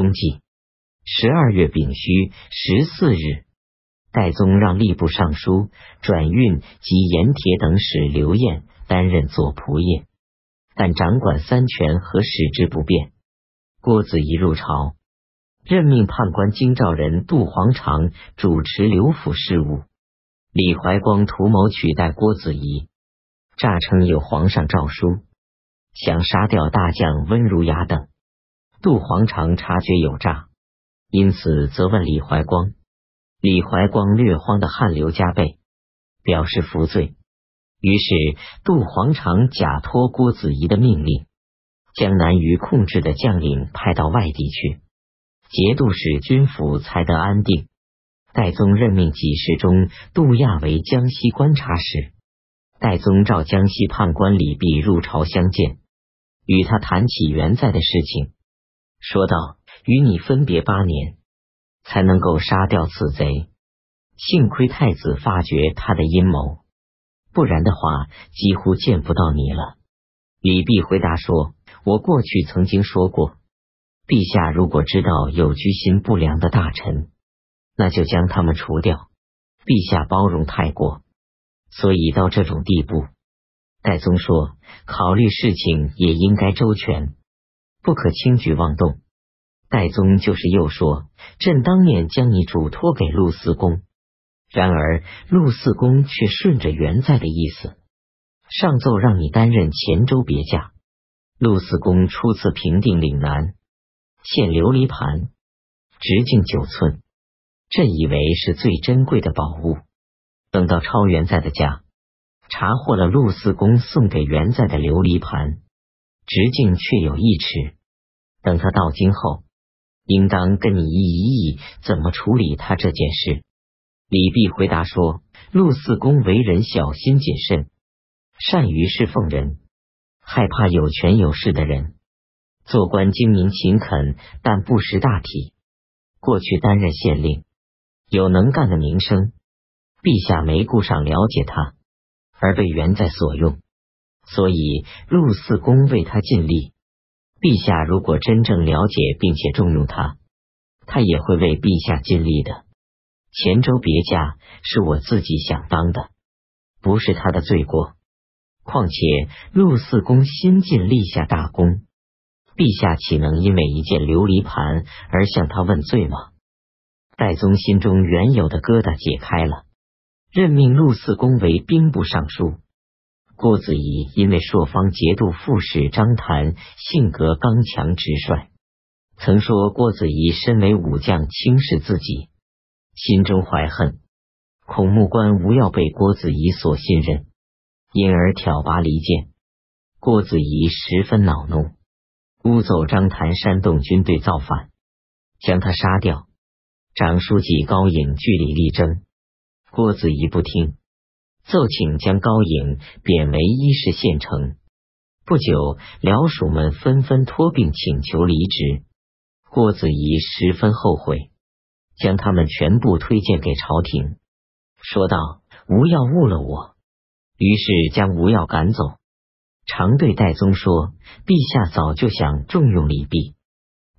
冬季十二月丙戌十四日，戴宗让吏部尚书转运及盐铁等使刘晏担任左仆射，但掌管三权和使之不变。郭子仪入朝，任命判官京兆人杜黄长主持刘府事务。李怀光图谋取代郭子仪，诈称有皇上诏书，想杀掉大将温如雅等。杜黄常察觉有诈，因此责问李怀光。李怀光略慌的汗流浃背，表示服罪。于是杜黄常假托郭子仪的命令。将难于控制的将领派到外地去，节度使军府才得安定。戴宗任命给事中杜亚为江西观察使。戴宗召江西判官李弼入朝相见，与他谈起元在的事情，说道：“与你分别八年，才能够杀掉此贼，幸亏太子发觉他的阴谋，不然的话，几乎见不到你了。”李弼回答说。我过去曾经说过，陛下如果知道有居心不良的大臣，那就将他们除掉。陛下包容太过，所以到这种地步。戴宗说，考虑事情也应该周全，不可轻举妄动。戴宗就是又说，朕当面将你嘱托给陆四公，然而陆四公却顺着元在的意思，上奏让你担任黔州别驾。陆四公初次平定岭南，献琉璃盘，直径九寸，朕以为是最珍贵的宝物。等到超元在的家，查获了陆四公送给元在的琉璃盘，直径却有一尺。等他到京后，应当跟你议一议怎么处理他这件事。李弼回答说：陆四公为人小心谨慎，善于侍奉人。害怕有权有势的人，做官精明勤恳，但不识大体。过去担任县令，有能干的名声，陛下没顾上了解他，而被元在所用，所以陆四公为他尽力。陛下如果真正了解并且重用他，他也会为陛下尽力的。黔州别驾是我自己想当的，不是他的罪过。况且陆四公新晋立下大功，陛下岂能因为一件琉璃盘而向他问罪吗？戴宗心中原有的疙瘩解开了，任命陆四公为兵部尚书。郭子仪因为朔方节度副使张谭性格刚强直率，曾说郭子仪身为武将轻视自己，心中怀恨，孔目官无要被郭子仪所信任。因而挑拔离间，郭子仪十分恼怒，诬奏张谭煽动军队造反，将他杀掉。长书记高颖据理力争，郭子仪不听，奏请将高颖贬为伊势县丞。不久，僚属们纷纷托病请求离职，郭子仪十分后悔，将他们全部推荐给朝廷，说道：“吴要误了我。”于是将吴耀赶走，常对戴宗说：“陛下早就想重用李泌。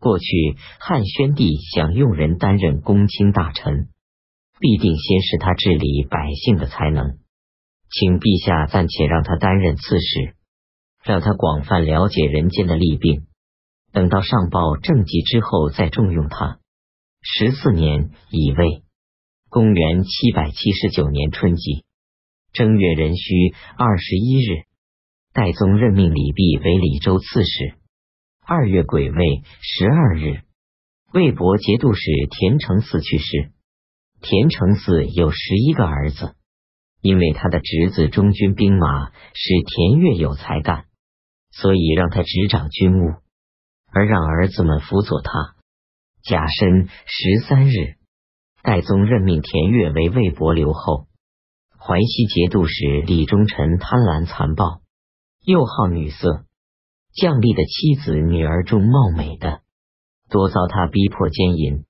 过去汉宣帝想用人担任公卿大臣，必定先是他治理百姓的才能，请陛下暂且让他担任刺史，让他广泛了解人间的利病。等到上报政绩之后再重用他。”十四年乙未，公元七百七十九年春季。正月壬戌二十一日，戴宗任命李弼为李州刺史。二月癸未十二日，魏博节度使田承嗣去世。田承嗣有十一个儿子，因为他的侄子中军兵马使田越有才干，所以让他执掌军务，而让儿子们辅佐他。甲申十三日，戴宗任命田越为魏博留后。淮西节度使李忠臣贪婪残暴，又好女色，将吏的妻子女儿中貌美的，多遭他逼迫奸淫。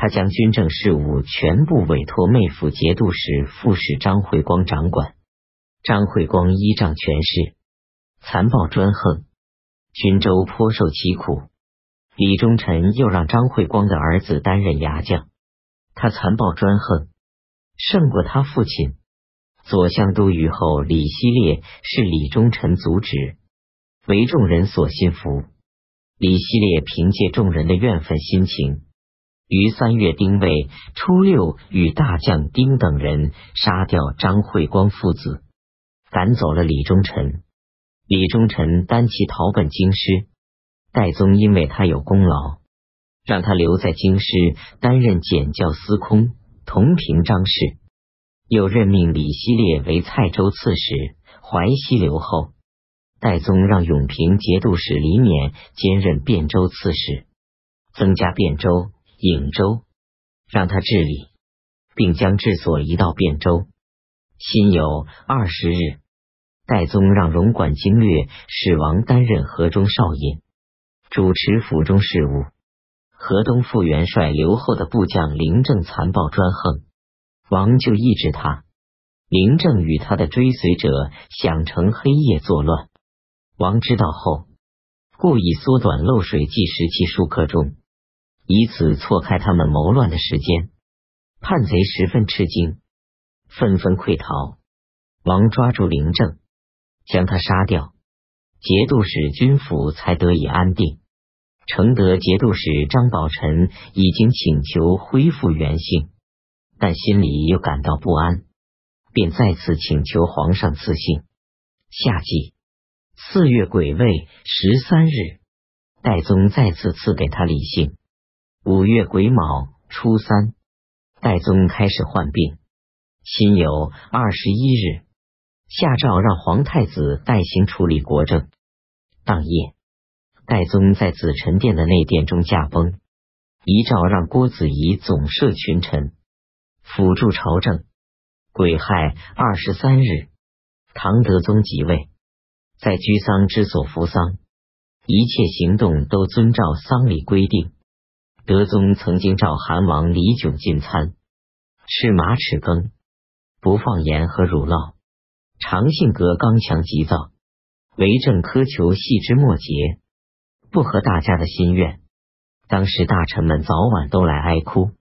他将军政事务全部委托妹夫节度使副使张惠光掌管。张惠光依仗权势，残暴专横，军州颇受其苦。李忠臣又让张惠光的儿子担任牙将，他残暴专横，胜过他父亲。左相都虞后李希烈是李忠臣阻止，为众人所信服。李希烈凭借众人的怨愤心情，于三月丁未初六，与大将丁等人杀掉张惠光父子，赶走了李忠臣。李忠臣单骑逃奔京师。戴宗因为他有功劳，让他留在京师担任检校司空，同平章事。又任命李希烈为蔡州刺史、淮西留后。戴宗让永平节度使李勉兼任汴州刺史，增加汴州、颍州，让他治理，并将治所移到汴州。辛酉二十日，戴宗让荣管经略使王担任河中少尹，主持府中事务。河东副元帅刘后的部将林正残暴专横。王就抑制他，林正与他的追随者想乘黑夜作乱。王知道后，故意缩短漏水计时期数刻钟，以此错开他们谋乱的时间。叛贼十分吃惊，纷纷溃逃。王抓住林正，将他杀掉，节度使军府才得以安定。承德节度使张宝臣已经请求恢复原姓。但心里又感到不安，便再次请求皇上赐姓。夏季四月癸未十三日，代宗再次赐给他李姓。五月癸卯初三，代宗开始患病。辛酉二十一日，下诏让皇太子代行处理国政。当夜，代宗在紫宸殿的内殿中驾崩，遗诏让郭子仪总摄群臣。辅助朝政。癸亥二十三日，唐德宗即位，在居丧之所服丧，一切行动都遵照丧礼规定。德宗曾经召韩王李炯进餐，吃马齿羹，不放盐和乳酪，常性格刚强急躁，为政苛求细枝末节，不合大家的心愿。当时大臣们早晚都来哀哭。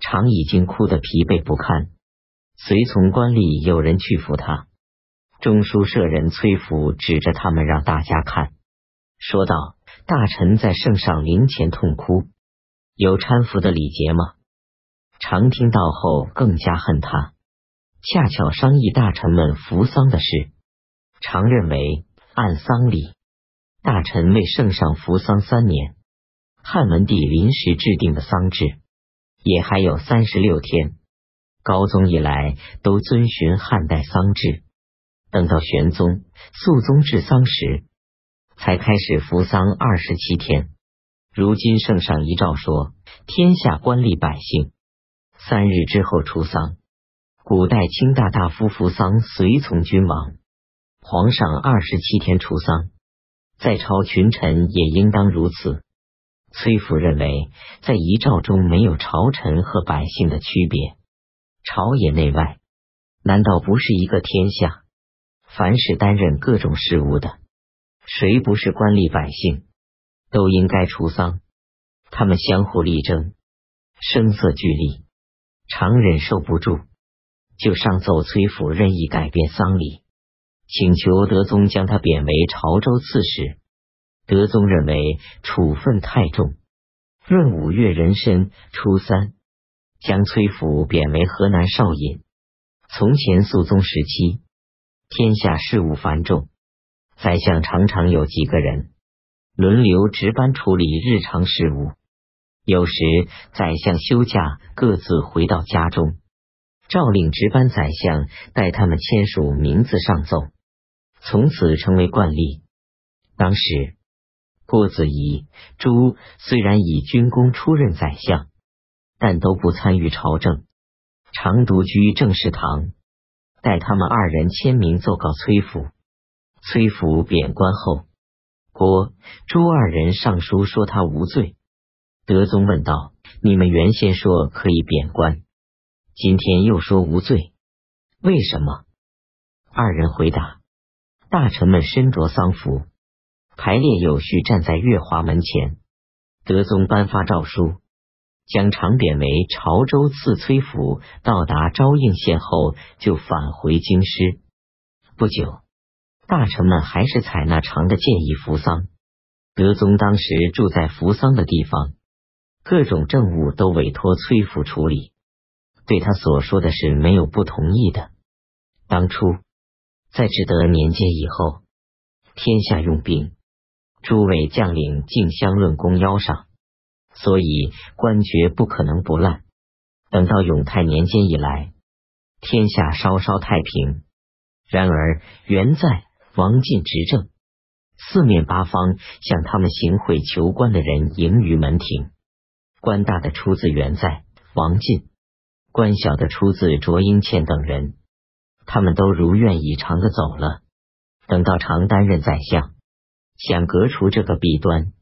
常已经哭得疲惫不堪，随从官吏有人去扶他。中书舍人崔福指着他们让大家看，说道：“大臣在圣上灵前痛哭，有搀扶的礼节吗？”常听到后更加恨他。恰巧商议大臣们扶丧的事，常认为按丧礼，大臣为圣上扶丧三年，汉文帝临时制定的丧制。也还有三十六天，高宗以来都遵循汉代丧制，等到玄宗、肃宗治丧时，才开始服丧二十七天。如今圣上遗诏说，天下官吏百姓三日之后出丧。古代卿大大夫服丧随从君王，皇上二十七天出丧，在朝群臣也应当如此。崔福认为，在遗诏中没有朝臣和百姓的区别，朝野内外难道不是一个天下？凡是担任各种事务的，谁不是官吏百姓，都应该除丧。他们相互力争，声色俱厉，常忍受不住，就上奏崔府任意改变丧礼，请求德宗将他贬为潮州刺史。德宗认为处分太重，闰五月壬申初三，将崔府贬为河南少尹。从前肃宗时期，天下事务繁重，宰相常常有几个人轮流值班处理日常事务。有时宰相休假，各自回到家中，诏令值班宰相代他们签署名字上奏，从此成为惯例。当时。郭子仪、朱虽然以军功出任宰相，但都不参与朝政，常独居政事堂，待他们二人签名奏告崔府。崔府贬官后，郭、朱二人上书说他无罪。德宗问道：“你们原先说可以贬官，今天又说无罪，为什么？”二人回答：“大臣们身着丧服。”排列有序站在月华门前，德宗颁发诏书，将长贬为潮州刺崔府。到达昭应县后，就返回京师。不久，大臣们还是采纳常的建议扶丧。德宗当时住在扶丧的地方，各种政务都委托崔府处理。对他所说的是没有不同意的。当初在至德年间以后，天下用兵。诸位将领竞相论功邀上，所以官爵不可能不烂。等到永泰年间以来，天下稍稍太平。然而元在王进执政，四面八方向他们行贿求官的人迎于门庭。官大的出自元在、王进，官小的出自卓英倩等人，他们都如愿以偿的走了。等到常担任宰相。想革除这个弊端，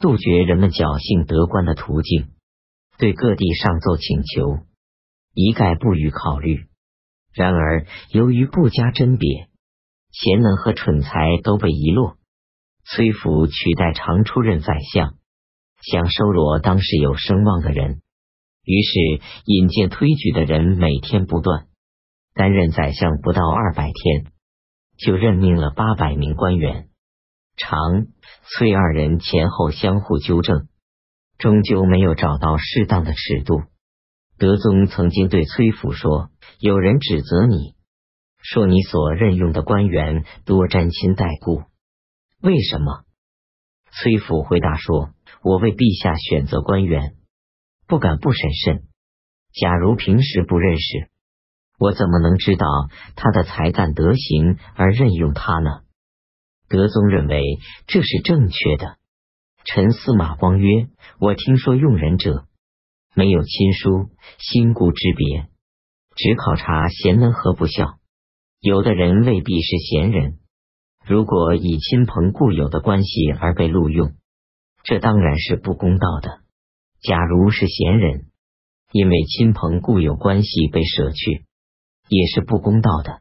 杜绝人们侥幸得官的途径，对各地上奏请求，一概不予考虑。然而，由于不加甄别，贤能和蠢才都被遗落。崔府取代常出任宰相，想收罗当时有声望的人，于是引荐推举的人每天不断。担任宰相不到二百天，就任命了八百名官员。常、崔二人前后相互纠正，终究没有找到适当的尺度。德宗曾经对崔府说：“有人指责你，说你所任用的官员多沾亲带故，为什么？”崔府回答说：“我为陛下选择官员，不敢不审慎。假如平时不认识，我怎么能知道他的才干德行而任用他呢？”德宗认为这是正确的。陈司马光曰：“我听说用人者没有亲疏、心故之别，只考察贤能和不孝。有的人未必是贤人，如果以亲朋故友的关系而被录用，这当然是不公道的。假如是贤人，因为亲朋故友关系被舍去，也是不公道的。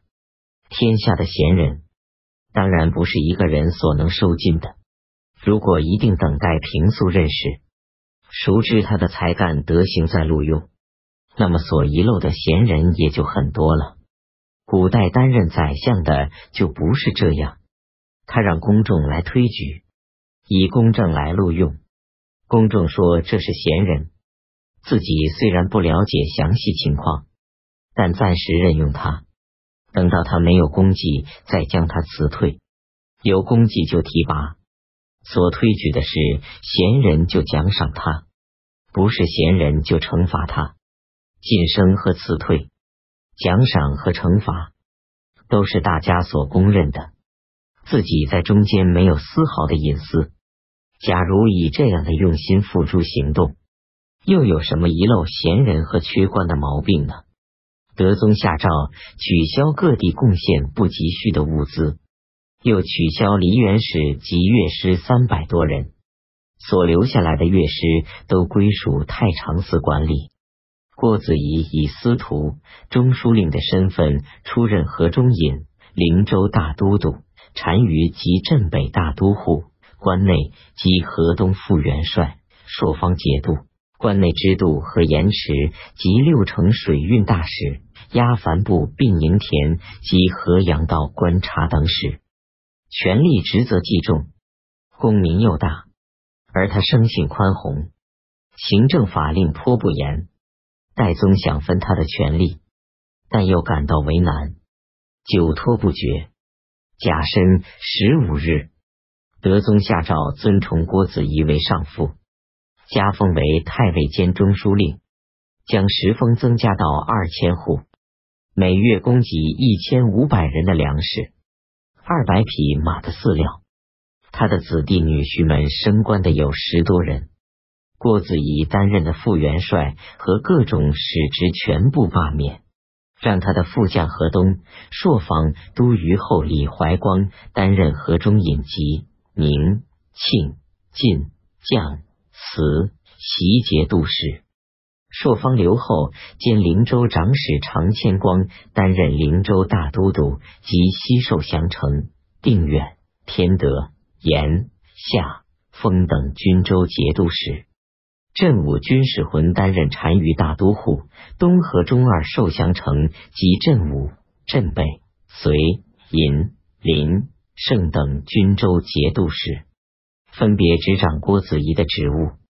天下的贤人。”当然不是一个人所能收尽的。如果一定等待平素认识、熟知他的才干德行再录用，那么所遗漏的贤人也就很多了。古代担任宰相的就不是这样，他让公众来推举，以公正来录用。公众说这是贤人，自己虽然不了解详细情况，但暂时任用他。等到他没有功绩，再将他辞退；有功绩就提拔。所推举的是贤人，就奖赏他；不是贤人，就惩罚他。晋升和辞退，奖赏和惩罚，都是大家所公认的。自己在中间没有丝毫的隐私。假如以这样的用心付诸行动，又有什么遗漏贤人和缺官的毛病呢？德宗下诏取消各地贡献不急需的物资，又取消梨园使及乐师三百多人，所留下来的乐师都归属太常寺管理。郭子仪以司徒、中书令的身份出任河中尹、灵州大都督，单于及镇北大都护，关内及河东副元帅，朔方节度。关内支度和盐池及六城水运大使、押帆部并营田及河阳道观察等使，权力职责既重，功名又大，而他生性宽宏，行政法令颇不严。戴宗想分他的权力，但又感到为难，久拖不决。甲申十五日，德宗下诏尊崇郭子仪为上父。加封为太尉兼中书令，将食封增加到二千户，每月供给一千五百人的粮食，二百匹马的饲料。他的子弟女婿们升官的有十多人。郭子仪担任的副元帅和各种使职全部罢免，让他的副将河东、朔方都虞候李怀光担任河中尹吉、宁、庆、晋将。此袭节度使，朔方刘后兼灵州长史常谦光担任灵州大都督及西寿降城、定远、天德、延夏、封等军州节度使。镇武军使魂担任单于大都护，东河中二受降城及镇武、镇北、隋、银、临、胜等均州节度使，分别执掌郭子仪的职务。